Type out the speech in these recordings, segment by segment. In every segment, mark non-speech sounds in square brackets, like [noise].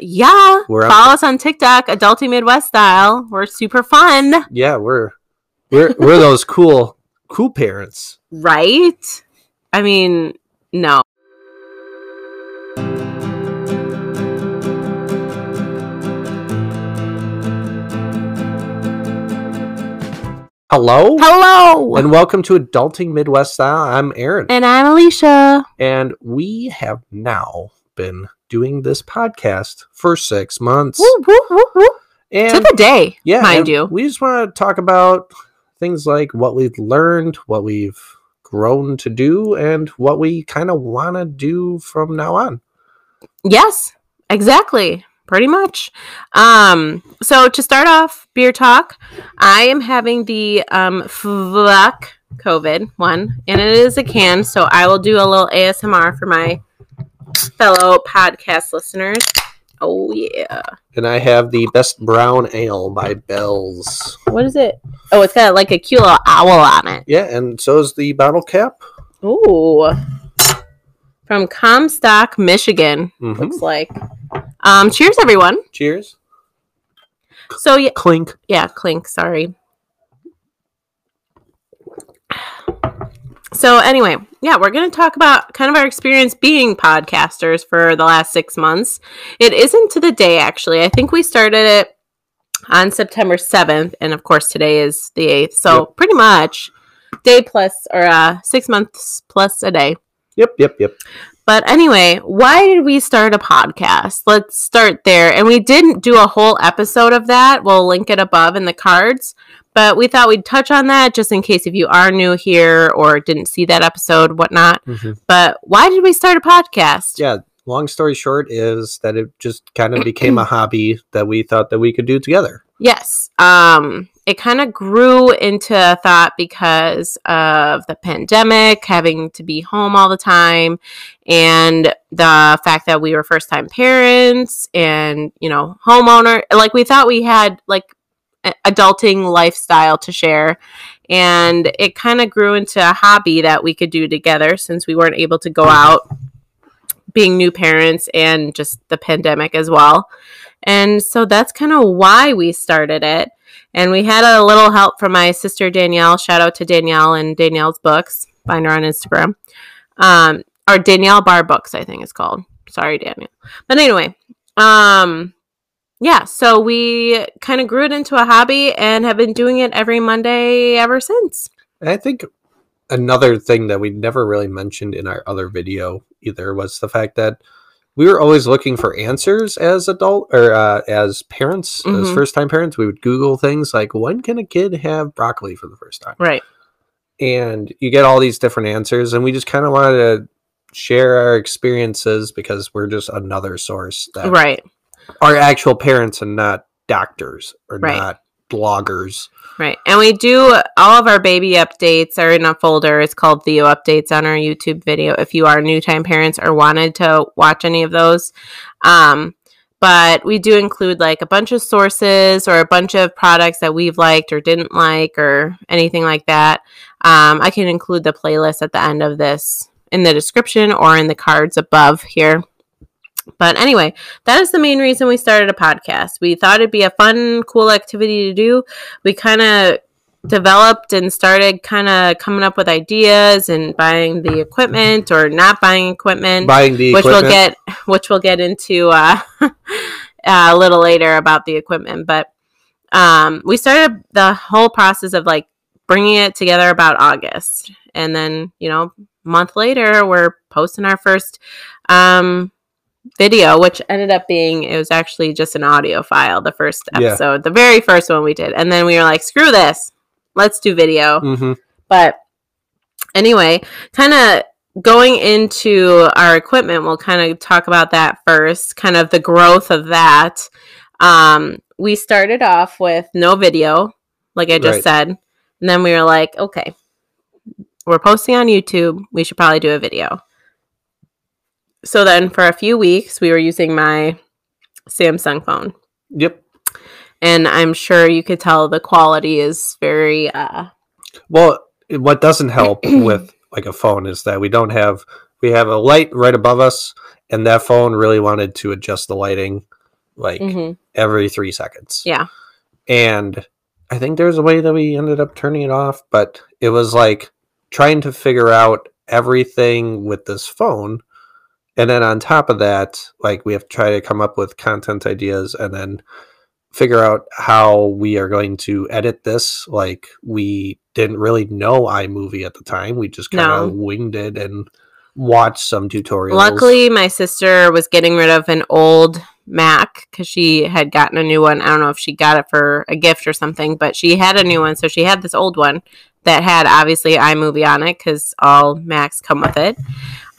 yeah. We're Follow us on TikTok, Adulting Midwest Style. We're super fun, Yeah, we're we're we're those cool cool parents. right? I mean, no. Hello, Hello. and welcome to Adulting Midwest Style. I'm Aaron, And I'm Alicia. and we have now been doing this podcast for six months. Woo, woo, woo, woo. And to the day, yeah, mind you. we just want to talk about things like what we've learned, what we've grown to do, and what we kind of want to do from now on. Yes, exactly. Pretty much. Um, so to start off beer talk, I am having the um fuck COVID one, and it is a can, so I will do a little ASMR for my fellow podcast listeners. Oh yeah. And I have the best brown ale by Bell's. What is it? Oh, it's got like a cute little owl on it. Yeah, and so is the bottle cap. Ooh. From Comstock, Michigan, Mhm. looks like. Um, cheers everyone. Cheers. So yeah, Clink. yeah, clink, sorry. So anyway, yeah, we're going to talk about kind of our experience being podcasters for the last 6 months. It isn't to the day actually. I think we started it on September 7th and of course today is the 8th. So Yep. pretty much day plus or uh 6 months plus a day. Yep, yep, yep. But anyway, why did we start a podcast? Let's start there. And we didn't do a whole episode of that. We'll link it above in the cards. But we thought we'd touch on that just in case if you are new here or didn't see that episode, whatnot. Mhm. But why did we start a podcast? Yeah, long story short is that it just kind of became a hobby that we thought that we could do together. Yes. Um, it kind of grew into a thought because of the pandemic, having to be home all the time, and the fact that we were first time parents and, you know, homeowner. Like, we thought we had like adulting lifestyle to share. And it kind of grew into a hobby that we could do together since we weren't able to go out being new parents and just the pandemic as well. And so that's kind of why we started it. And we had a little help from my sister Danielle. Shout out to Danielle and Danielle's books. Find her on Instagram. Um, or Danielle Bar Books, I think it's called. Sorry, Danielle. But anyway, um, yeah, so we kind of grew it into a hobby and have been doing it every Monday ever since. And I think another thing that we never really mentioned in our other video either was the fact that we were always looking for answers as adult or uh, as parents, as Mhm. first time parents. We would Google things like when can a kid have broccoli for the first time? Right. and you get all these different answers and we just kind of wanted to share our experiences because we're just another source that Right. Are actual parents and not doctors or Right. not bloggers Right. And we do all of our baby updates are in a folder. It's called Theo Updates on our YouTube video if you are new time parents or wanted to watch any of those. Um, but we do include like a bunch of sources or a bunch of products that we've liked or didn't like or anything like that. Um, I can include the playlist at the end of this in the description or in the cards above here. But anyway, that is the main reason we started a podcast. We thought it'd be a fun, cool activity to do. We kind of developed and started kind of coming up with ideas and buying the equipment or not buying equipment, buying the which equipment we'll get, [laughs] which we'll get into [laughs] uh, a little later about the equipment. But um, we started the whole process of like bringing it together about August, and then you know, a month later, we're posting our first um video which ended up being it was actually just an audio file the first Yeah. episode the very first one we did. And then we were like screw this. Let's do video. Hmm but anyway kind of going into our equipment we'll kind of talk about that first kind of the growth of that. Um we started off with no video like i just Right. said. And then we were like okay we're posting on youtube. We should probably do a video so then for a few weeks we were using my samsung phone yep and i'm sure you could tell the quality is very uh well what doesn't help [clears throat] with like a phone is that we don't have we have a light right above us and that phone really wanted to adjust the lighting like Mhm. every three seconds. Yeah. And I think there's a way that we ended up turning it off, but it was like trying to figure out everything with this phone. And then on top of that, like we have to try to come up with content ideas and then figure out how we are going to edit this. Like we didn't really know iMovie at the time. We just kind No. of winged it and watched some tutorials. Luckily, my sister was getting rid of an old Mac because she had gotten a new one. I don't know if she got it for a gift or something, but she had a new one. So she had this old one that had obviously iMovie on it because all Macs come with it.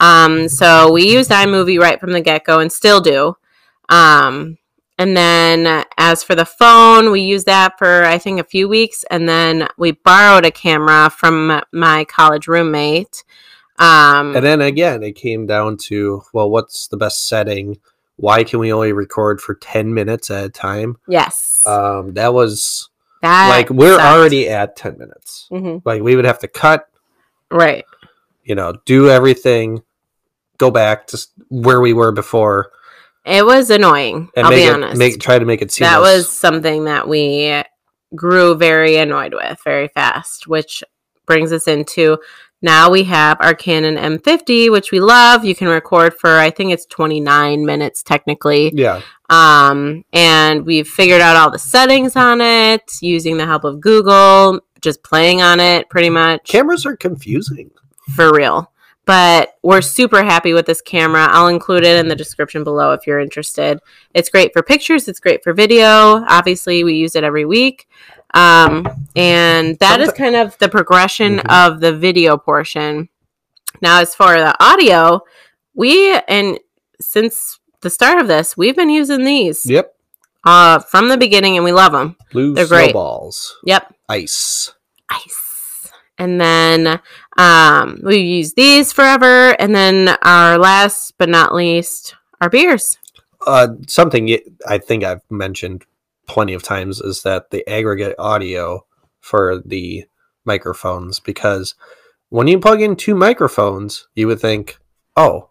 Um, so we used iMovie right from the get go and still do. Um, and then as for the phone, we used that for I think a few weeks, and then we borrowed a camera from my college roommate. Um, And then again, it came down to well, what's the best setting? Why can we only record for 10 minutes at a time? yes, Um, that was that like we're sucked. already at 10 minutes. Mhm. Like we would have to cut, right. you know, do everything, go back to where we were before, It was annoying. and I'll be it honest. make try to make it seamless. that was something that we grew very annoyed with very fast, which brings us into now we have our Canon M50, which we love. You can record for I think it's 29 minutes technically. yeah, Um, and we've figured out all the settings on it using the help of Google, just playing on it pretty much cameras are confusing. for real. But we're super happy with this camera. I'll include it in the description below if you're interested. It's great for pictures, it's great for video. Obviously, we use it every week. Um, and that is kind of the progression Mhm. of the video portion. Now, as for the audio, we, and since the start of this, we've been using these Yep, uh, from the beginning and we love them. blue They're great. snowballs, Yep. ice. ice. And then um, we use these forever. And then our last but not least, our beers. Uh, something I think I've mentioned plenty of times is that the aggregate audio for the microphones, because when you plug in two microphones, you would think, oh,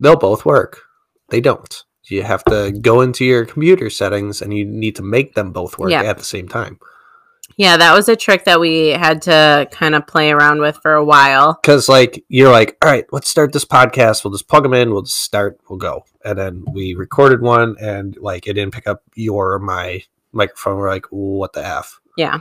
they'll both work. They don't. You have to go into your computer settings and you need to make them both work Yeah. at the same time. Yeah, that was a trick that we had to kind of play around with for a while. Because, like, you're like, all right, let's start this podcast. We'll just plug them in. We'll just start. We'll go. And then we recorded one, and like, it didn't pick up your my microphone. We're like, what the f? Yeah.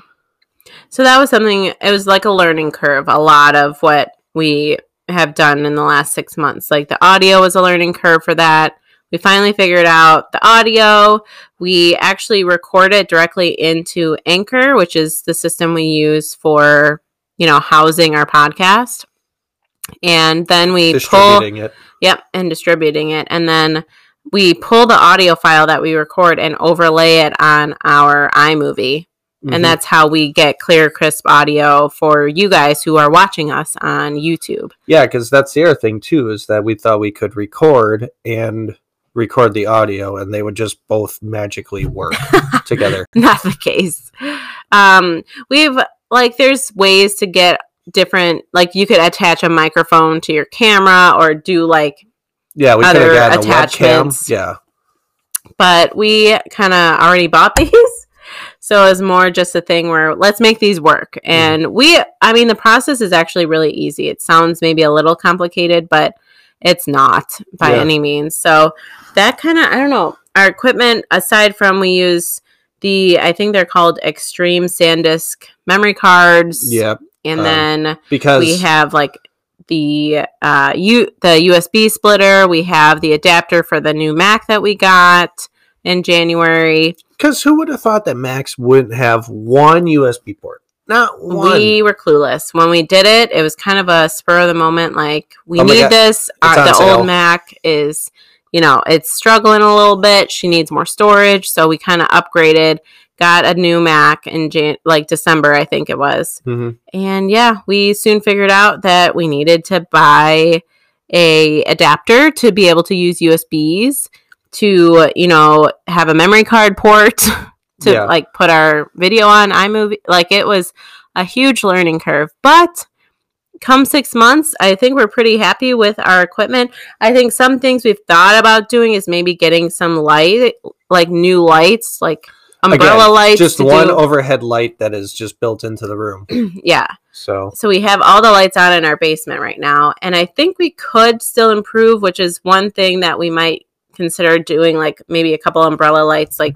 So that was something, it was like a learning curve. A lot of what we have done in the last six months. Like the audio was a learning curve for that. We finally figured out the audio. We actually record it directly into Anchor, which is the system we use for, you know, housing our podcast. And then we pull it. Yep, and distributing it. And then we pull the audio file that we record and overlay it on our iMovie. Mhm. And that's how we get clear, crisp audio for you guys who are watching us on YouTube. Yeah, because that's the other thing too is that we thought we could record and record the audio, and they would just both magically work [laughs] together. Not the case. Um, we've like there's ways to get different like you could attach a microphone to your camera or do like Yeah, we could have Other a attachments. Yeah, but we kind of already bought [laughs] these. So it's more just a thing where let's make these work. And we, I mean, the process is actually really easy. It sounds maybe a little complicated, but it's not by Yeah. any means. So that kind of, I don't know, our equipment, aside from we use the, I think they're called Extreme SanDisk memory cards. yeah, And um, then because we have like the uh u the USB splitter. We have the adapter for the new Mac that we got in January. because who would have thought that Macs wouldn't have one USB port? Not one. We were clueless when we did it. It was kind of a spur of the moment. Like we Oh need God, this. Our, the sale. old Mac is, you know, it's struggling a little bit. She needs more storage, so we kind of upgraded. Got a new Mac in Jan- like December, I think it was. Mhm. And yeah, we soon figured out that we needed to buy a adapter to be able to use USBs to, you know, have a memory card port [laughs] to Yeah. like put our video on iMovie. Like it was a huge learning curve, but come six months, I think we're pretty happy with our equipment. I think some things we've thought about doing is maybe getting some light, like new lights, like umbrella Again, lights. Just one do- overhead light that is just built into the room. [clears throat] yeah. So So we have all the lights on in our basement right now. And I think we could still improve, which is one thing that we might consider doing, like maybe a couple umbrella lights, like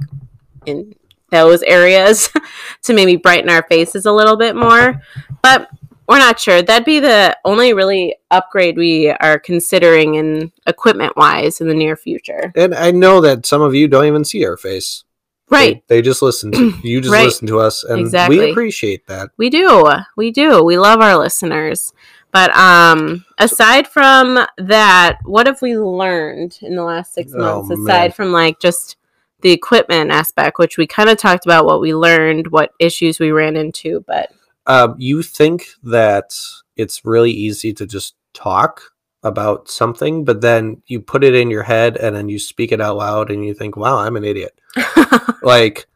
in those areas [laughs] to maybe brighten our faces a little bit more. But we're not sure. That'd be the only really upgrade we are considering in equipment wise in the near future. and I know that some of you don't even see our face. Right. They, they just listen to [clears throat] you just Right. listen to us and Exactly. we appreciate that. We do. We do. We love our listeners. But um aside from that, what have we learned in the last 6 Oh, months aside man. from like just the equipment aspect, which we kind of talked about what we learned, what issues we ran into, but Um, you think that it's really easy to just talk about something, but then you put it in your head and then you speak it out loud and you think, "Wow, I'm an idiot." [laughs] like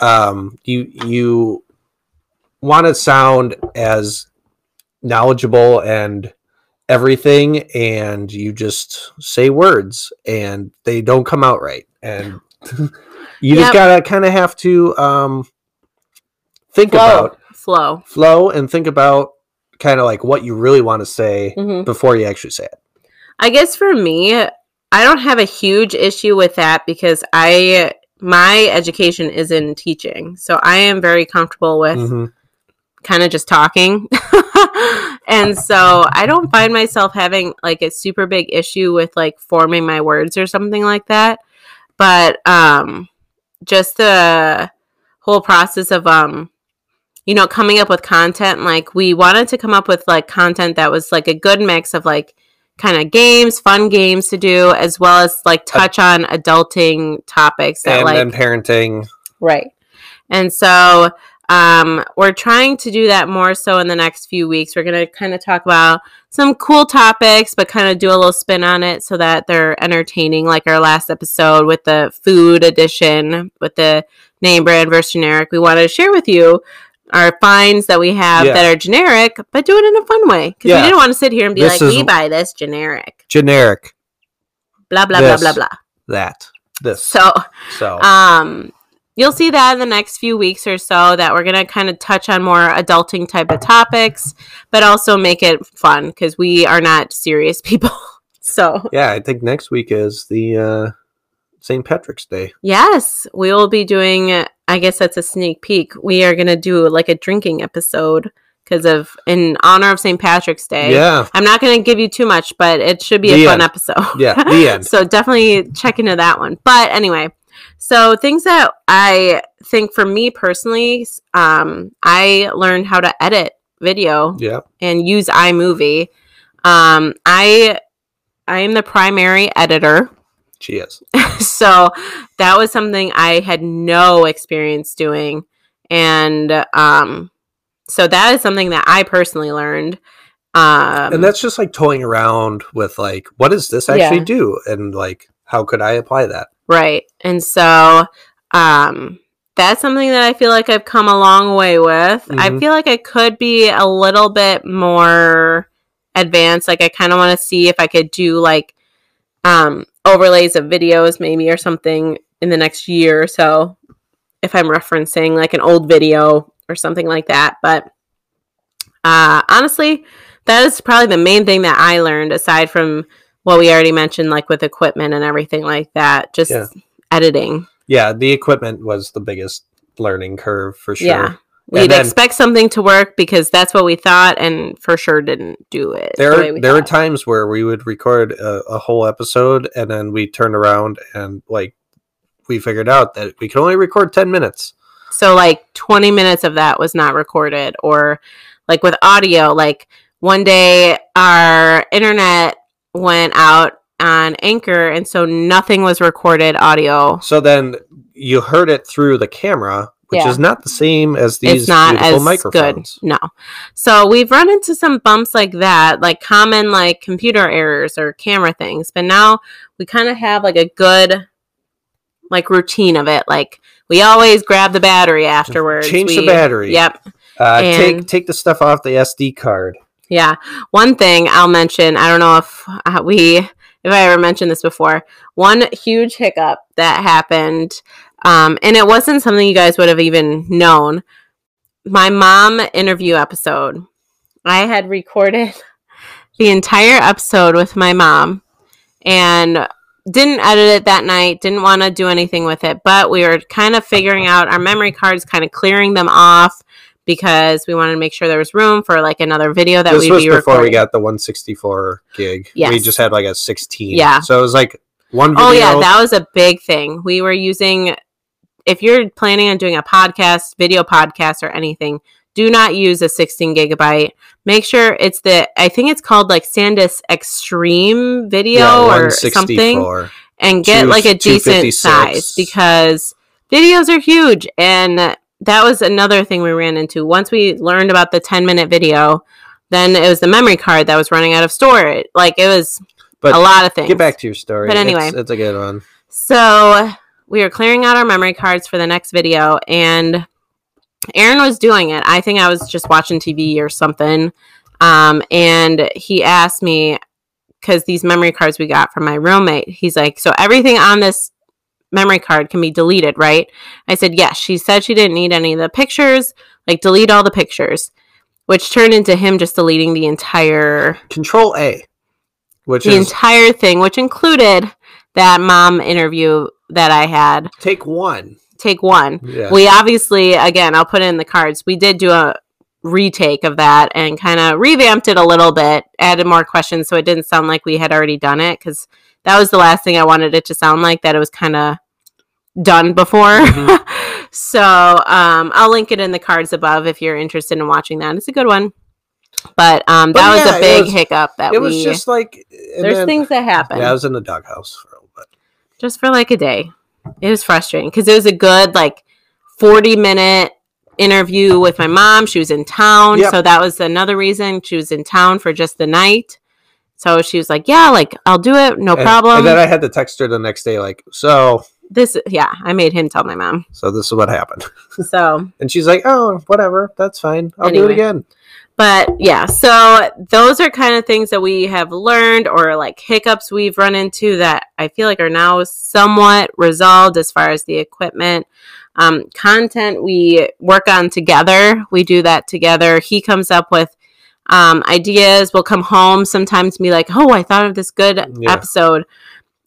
um you you want to sound as knowledgeable and everything and you just say words and they don't come out right and [laughs] you just gotta kind of have to um think flow. about flow. flow and think about kind of like what you really want to say Mhm. before you actually say it I guess for me, I don't have a huge issue with that because I my education is in teaching. So I am very comfortable with Mhm. kind of just talking. [laughs] and so I don't find myself having like a super big issue with like forming my words or something like that. But um just the whole process of um you know coming up with content like we wanted to come up with like content that was like a good mix of like kind of games, fun games to do as well as like touch on adulting topics that and like then parenting Right. And so um, we're trying to do that more so in the next few weeks. We're going to kind of talk about some cool topics, but kind of do a little spin on it so that they're entertaining, like our last episode with the food edition with the name brand versus generic. We want to share with you our finds that we have Yeah. that are generic, but do it in a fun way. Because Yeah. we didn't want to sit here and be This like, we buy this generic. generic Blah, blah, This. blah, blah, blah. that this So so um you'll see that in the next few weeks or so that we're going to kind of touch on more adulting type of topics but also make it fun because we are not serious [laughs] people so. Yeah i think next week is the uh st patrick's day. Yes we will be doing i guess that's a sneak peek. We are going to do like a drinking episode because of in honor of st patrick's day. Yeah. I'm not going to give you too much but it should be a The fun episode. Yeah the end. [laughs] So definitely check into that one. But anyway, so things that I think for me personally, um, I learned how to edit video yeah and use iMovie. Um, I I am the primary editor, she is [laughs] so that was something I had no experience doing, and um, so that is something that I personally learned. Um, and that's just like toying around with like what does this actually Yeah. do and like how could i apply that Right. And so um that's something that I feel like I've come a long way with. I Mhm. feel like I could be a little bit more advanced. Like I kind of want to see if I could do like um overlays of videos maybe or something in the next year or so if I'm referencing like an old video or something like that. But uh honestly, that is probably the main thing that I learned aside from what we already mentioned like with equipment and everything like that. Just Yeah. editing. yeah the equipment was the biggest learning curve for sure Yeah. We'd then- expect something to work because that's what we thought and for sure didn't do it. the there we there were times where we would record a, a whole episode and then we turned around and like we figured out that we could only record 10 minutes So like 20 minutes of that was not recorded or like with audio like one day our internet went out on Anchor and so nothing was recorded audio. so then you heard it through the camera which Yeah. is not the same as these it's not beautiful as microphones good. No. So we've run into some bumps like that, like common like computer errors or camera things. But now we kind of have like a good like routine of it. Like we always grab the battery afterwards. change the battery. Yep. uh, take take the stuff off the sd card Yeah. One thing I'll mention, I don't know if uh, we if I ever mentioned this before. One huge hiccup that happened um, and it wasn't something you guys would have even known. My mom interview episode. I had recorded [laughs] the entire episode with my mom and didn't edit it that night, didn't want to do anything with it, but we were kind of figuring out our memory cards, kind of clearing them off because we wanted to make sure there was room for like another video that this we'd was be before recording. we got the 164 gig. We just had like a 16. Yeah. So it was like one video. Oh yeah, that was a big thing. We were using if you're planning on doing a podcast, video podcast or anything, do not use a 16 gigabyte. Make sure it's the I think it's called like SanDisk Extreme Video yeah, or something and get Two- like a decent size because videos are huge and that was another thing we ran into. Once we learned about the 10 minute video, then it was the memory card that was running out of storage. Like it was But a lot of things. Get back to your story. But anyway. it's, it's a good one. So we were clearing out our memory cards for the next video, and Aaron was doing it. I think I was just watching TV or something. Um, and he asked me, because these memory cards we got from my roommate, he's like, So everything on this memory card can be deleted, right? I said, Yes. She said she didn't need any of the pictures, like, delete all the pictures, which turned into him just deleting the entire Control A, which the is entire thing, which included that mom interview that I had. take one. Take one. Yeah. We obviously, again, I'll put it in the cards. We did do a retake of that and kind of revamped it a little bit, added more questions so it didn't sound like we had already done it because that was the last thing I wanted it to sound like that it was kind of done before. Mhm. [laughs] so um, I'll link it in the cards above if you're interested in watching that. It's a good one. But um, But that was yeah, a big was- hiccup that it we. was just like there's then- things that happen. Yeah, I was in the doghouse for a little bit. just for like a day. It was frustrating because it was a good like 40 minute interview with my mom. She was in town. Yep. So that was another reason she was in town for just the night. So she was like, Yeah, like I'll do it, no And- problem. And then I had to text her the next day, like, so, this, yeah, I made him tell my mom. so this is what happened. [laughs] So, And she's like, oh, whatever, that's fine. I'll do it again. but yeah, so those are kind of things that we have learned or like hiccups we've run into that I feel like are now somewhat resolved as far as the equipment. Um, content we work on together. We do that together. He comes up with um, ideas. We'll come home sometimes and be like, oh, I thought of this good Yeah. episode.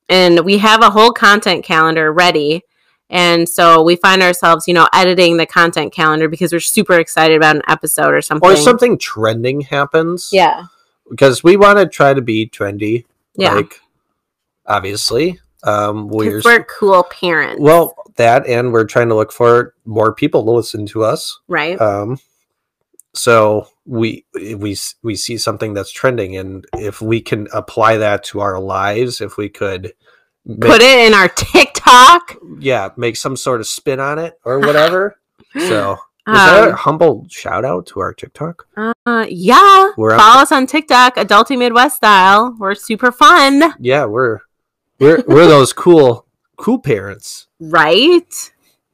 And we have a whole content calendar ready. And so we find ourselves, you know, editing the content calendar because we're super excited about an episode or something. Or something trending happens. Yeah. Because we want to try to be trendy. Yeah. Like, obviously. Um, we're, we're cool parents. well, that, and we're trying to look for more people to listen to us. right? Um, so we we we see something that's trending, and if we can apply that to our lives, if we could make, Put it in our TikTok. yeah, make some sort of spin on it or whatever. [gasps] so is that a Um, humble shout out to our TikTok? uh, yeah. We're Follow us on TikTok, Adulting Midwest Style. We're super fun, Yeah, we're we're we're those cool cool parents. right?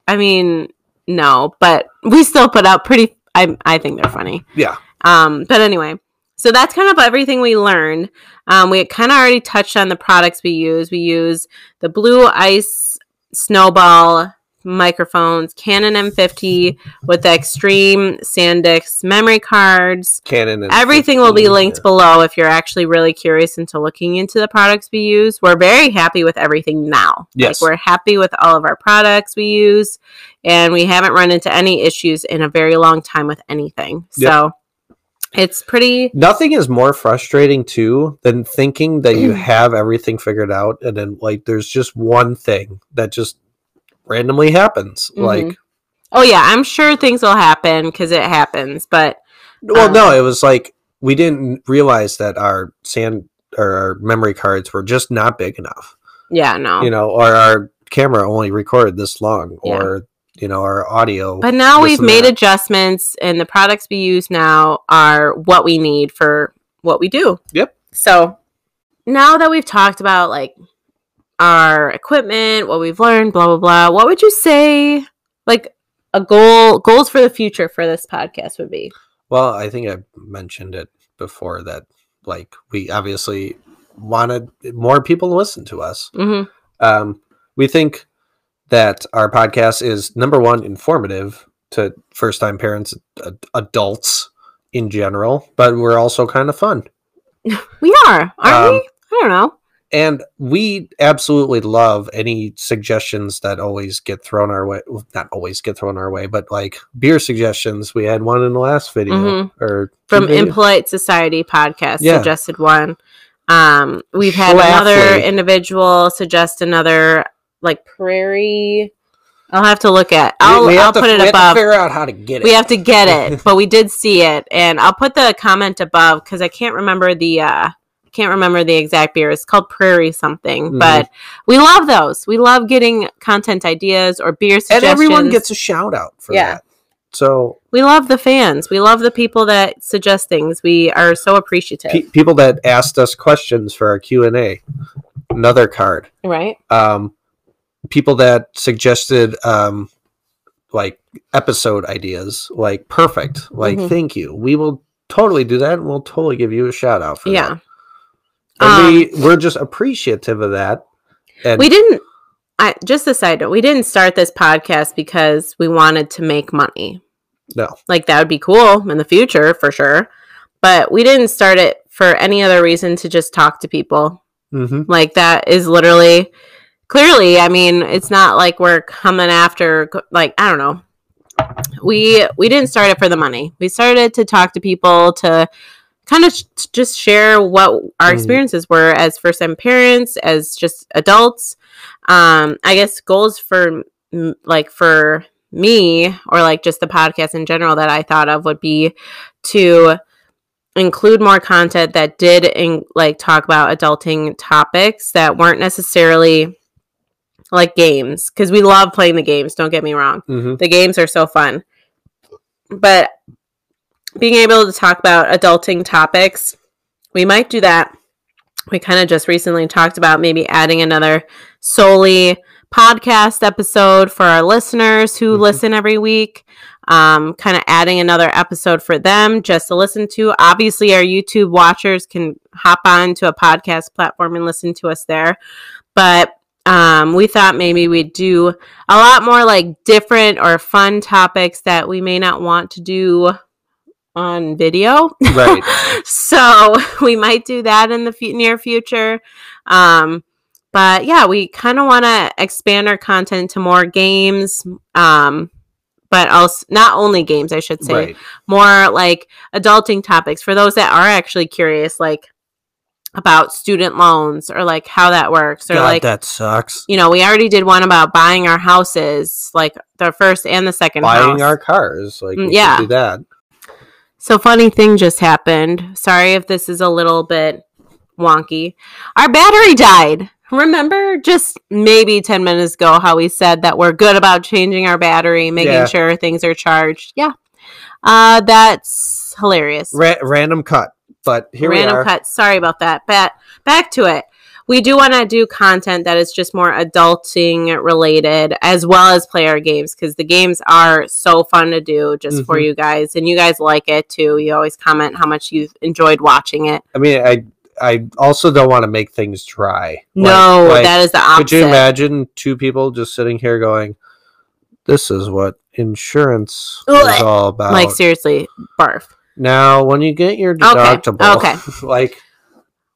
I mean, no, but we still put out pretty. I I think they're funny. Yeah. Um, but anyway, so that's kind of everything we learned. Um, we kind of already touched on the products we use. We use the Blue Ice Snowball microphones, Canon M50 with the Extreme SanDisk memory cards. Canon and Everything will be linked yeah. below if you're actually really curious into looking into the products we use. We're very happy with everything now. Yes. Like we're happy with all of our products we use and we haven't run into any issues in a very long time with anything. Yep. So it's pretty Nothing is more frustrating too than thinking that you [clears throat] have everything figured out and then like there's just one thing that just randomly happens. Mhm. Like Oh yeah, I'm sure things will happen because it happens, but well Um, no, it was like we didn't realize that our sand or our memory cards were just not big enough. yeah, no. You know, or our camera only recorded this long Yeah. or you know, our audio But now we've made that. adjustments, and the products we use now are what we need for what we do. Yep. So now that we've talked about like our equipment, what we've learned, blah blah blah, what would you say like a goal goals for the future for this podcast would be? Well, I think I mentioned it before that like we obviously wanted more people to listen to us. hmm Um, we think that our podcast is number one informative to first time parents, ad- adults in general, but we're also kind of fun. [laughs] We are, aren't Um, we? I don't know. And we absolutely love any suggestions that always get thrown our way. Not always get thrown our way, but like beer suggestions. We had one in the last video Mhm. or From videos. Impolite Society podcast Yeah. suggested one. Um, we've had another individual suggest another like prairie. I'll have to look at. I'll I'll to- put it we have to above. figure out how to get it. We have to get it, [laughs] but we did see it, and I'll put the comment above because I can't remember the uh can't remember the exact beer. It's called Prairie something, Mhm. but we love those. We love getting content ideas or beer suggestions. and everyone gets a shout out for Yeah. that. So we love the fans. We love the people that suggest things. We are so appreciative. pe- people that asked us questions for our Q and A, another card. right? Um, people that suggested um, like episode ideas, like perfect, like Mhm. thank you. We will totally do that, and we'll totally give you a shout out for Yeah. that. And we Um, we're just appreciative of that. And We didn't I just a side note, we didn't start this podcast because we wanted to make money. no, Like that would be cool in the future for sure. But we didn't start it for any other reason to just talk to people. hmm Like that is literally clearly, I mean, it's not like we're coming after like I don't know. We we didn't start it for the money. We started to talk to people to kind of sh- just share what our Mhm. experiences were as first time parents, as just adults. Um I guess goals for like for me or like just the podcast in general that I thought of would be to include more content that did in, like talk about adulting topics that weren't necessarily like games because we love playing the games don't get me wrong hmm the games are so fun but being able to talk about adulting topics we might do that. We kind of just recently talked about maybe adding another solely podcast episode for our listeners who Mhm. listen every week. Um, kind of adding another episode for them just to listen to. Obviously our youtube watchers can hop on to a podcast platform and listen to us there. But um, we thought maybe we'd do a lot more like different or fun topics that we may not want to do on video. Right. [laughs] so we might do that in the fu- near future. Um, but yeah, we kind of want to expand our content to more games. Um, but also not only games, I should say, Right. more like adulting topics for those that are actually curious, like about student loans or like how that works or God, like that sucks. you know, we already did one about buying our houses, like the first and the second Buying house. our cars, like Mm, we yeah. do that. So funny thing just happened. Sorry if this is a little bit wonky. Our battery died. Remember just maybe 10 minutes ago how we said that we're good about changing our battery, making Yeah. sure things are charged. Yeah. Uh that's hilarious. Ra- random cut, but here Random we are. Random cut. Sorry about that. But back to it. We do want to do content that is just more adulting related as well as play our games because the games are so fun to do just for Mhm. you guys and you guys like it too. You always comment how much you've enjoyed watching it. I mean, I I also don't want to make things dry. no, Like- like, that is the opposite. Could you imagine two people just sitting here going, "This is what insurance is all about"? Like seriously, barf. now, when you get your deductible, okay. [laughs] like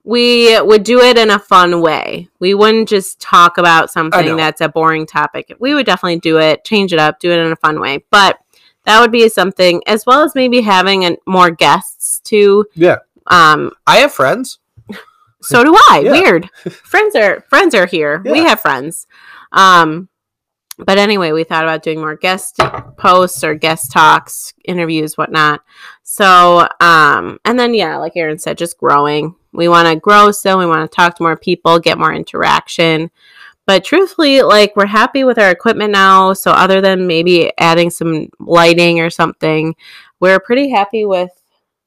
We would do it in a fun way. We wouldn't just talk about something that's a boring topic. We would definitely do it, change it up, do it in a fun way. But that would be something, as well as maybe having an, more guests too. yeah, Um, I have friends. so do I. [laughs] Yeah. Weird. friends are friends are here. We have friends. Um, but anyway, we thought about doing more guest posts or guest talks, interviews, whatnot. So, um, and then yeah, like Aaron said, just growing. We want to grow still. We want to talk to more people, get more interaction. But truthfully, like we're happy with our equipment now. So other than maybe adding some lighting or something, we're pretty happy with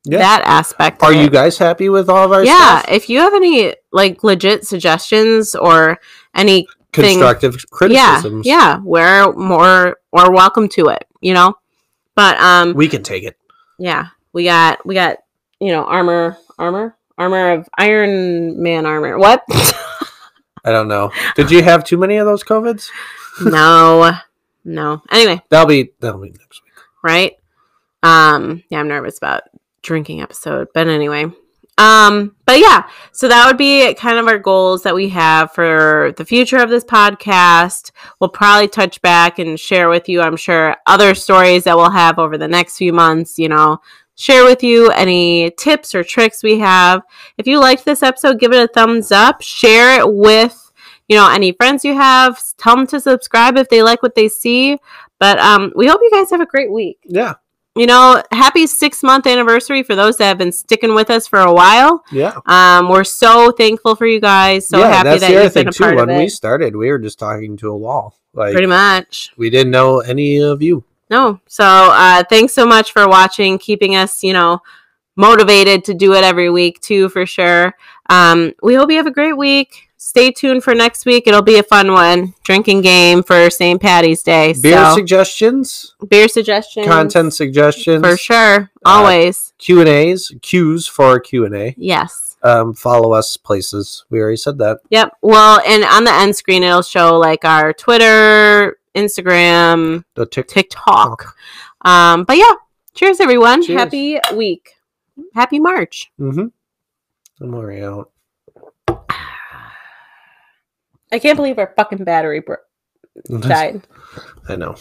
Yeah. that aspect. Are you it guys happy with all of our yeah stuff? if you have any like legit suggestions or any Constructive criticisms. yeah yeah we're more or welcome to it you know but um we can take it. yeah we got we got you know, armor, armor, armor of Iron Man armor. What? [laughs] I don't know. Did you have too many of those COVIDs? no, no. Anyway, That'll be that'll be next week. right? Um, yeah, I'm nervous about drinking episode, but anyway. Um, but yeah, so that would be kind of our goals that we have for the future of this podcast. We'll probably touch back and share with you, I'm sure, other stories that we'll have over the next few months, you know, share with you any tips or tricks we have. If you liked this episode, give it a thumbs up, share it with, you know, any friends you have, tell them to subscribe if they like what they see. But um, we hope you guys have a great week Yeah. You know, happy six month anniversary for those that have been sticking with us for a while. Yeah. Um, we're so thankful for you guys. So yeah, happy that's that the other you've been thing a too. part When of we started, we were just talking to a wall. Like Pretty much. we didn't know any of you. No. So uh, thanks so much for watching, keeping us, you know, motivated to do it every week too, for sure. Um, we hope you have a great week. Stay tuned for next week. It'll be a fun one. Drinking game for St. Patty's Day. Beer so, suggestions, beer suggestions. content suggestions, For sure. Uh, Always. Q and A's, Q's for Q and A. yes. Um, follow us places. We already said that. Yep. Well, and on the end screen, it'll show like our Twitter, Instagram, The tick. TikTok. Um, but yeah, cheers, everyone. Cheers. Happy week. Happy March. Mm-hmm. I'm already out. I can't believe our fucking battery bro- died. I know.